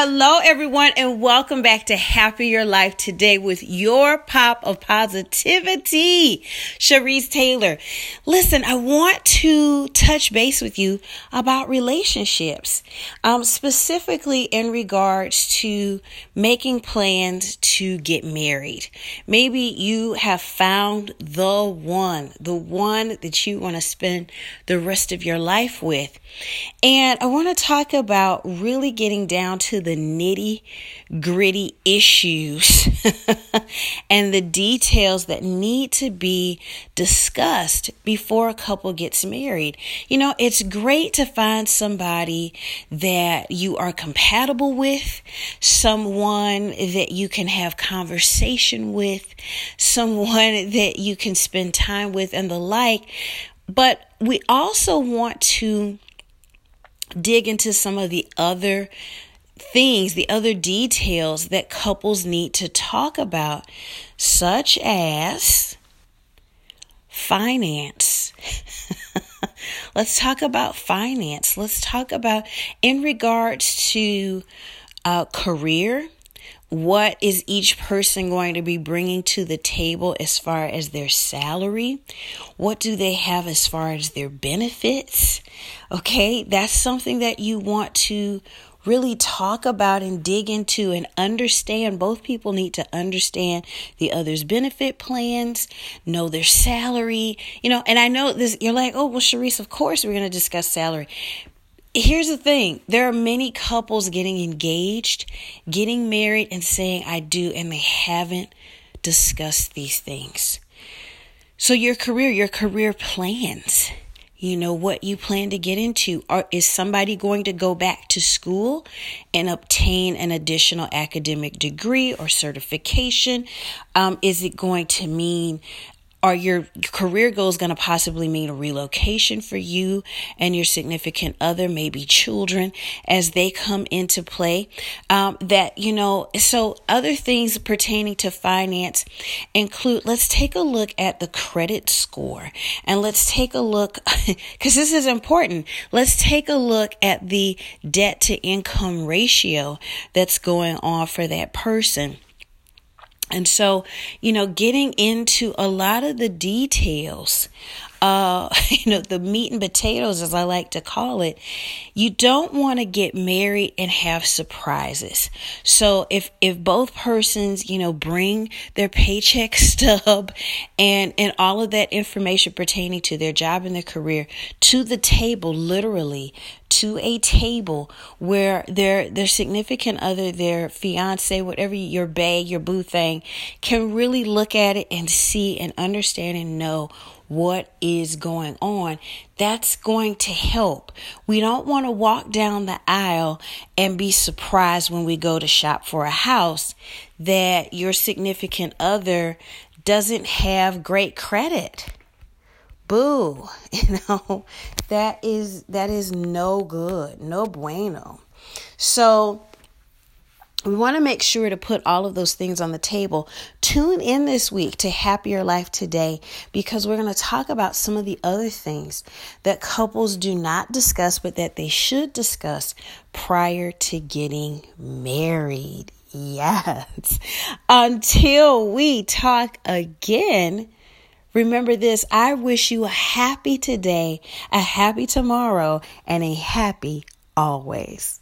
Hello, everyone, and welcome back to Happier Life today with your pop of positivity, Cherise Taylor. Listen, I want to touch base with you about relationships, um, specifically in regards to making plans to get married. Maybe you have found the one, the one that you want to spend the rest of your life with. And I want to talk about really getting down to the nitty gritty issues and the details that need to be discussed before a couple gets married. You know, it's great to find somebody that you are compatible with, someone that you can have conversation with, someone that you can spend time with, and the like. But we also want to dig into some of the other things, the other details that couples need to talk about, such as finance. Let's talk about finance. Let's talk about, in regards to uh, career, what is each person going to be bringing to the table as far as their salary? What do they have as far as their benefits? Okay, that's something that you want to really talk about and dig into and understand. Both people need to understand the other's benefit plans, know their salary, you know. And I know this, you're like, oh, well, Cherise, of course we're going to discuss salary. Here's the thing. There are many couples getting engaged, getting married, and saying, I do, and they haven't discussed these things. So, your career, your career plans you know what you plan to get into. Or is somebody going to go back to school and obtain an additional academic degree or certification? Um, is it going to mean are your career goals going to possibly mean a relocation for you and your significant other, maybe children, as they come into play? Um, that, you know, so other things pertaining to finance include let's take a look at the credit score and let's take a look, because this is important. Let's take a look at the debt to income ratio that's going on for that person. And so, you know, getting into a lot of the details uh, you know, the meat and potatoes, as I like to call it, you don't want to get married and have surprises. So if, if both persons, you know, bring their paycheck stub and, and all of that information pertaining to their job and their career to the table, literally, to a table where their their significant other, their fiance, whatever your bae, your boo thing, can really look at it and see and understand and know what is going on. That's going to help. We don't want to walk down the aisle and be surprised when we go to shop for a house that your significant other doesn't have great credit. Boo, you know, that is that is no good, no bueno. So we want to make sure to put all of those things on the table. Tune in this week to Happier Life Today because we're going to talk about some of the other things that couples do not discuss, but that they should discuss prior to getting married. Yes. Until we talk again. Remember this I wish you a happy today, a happy tomorrow, and a happy always.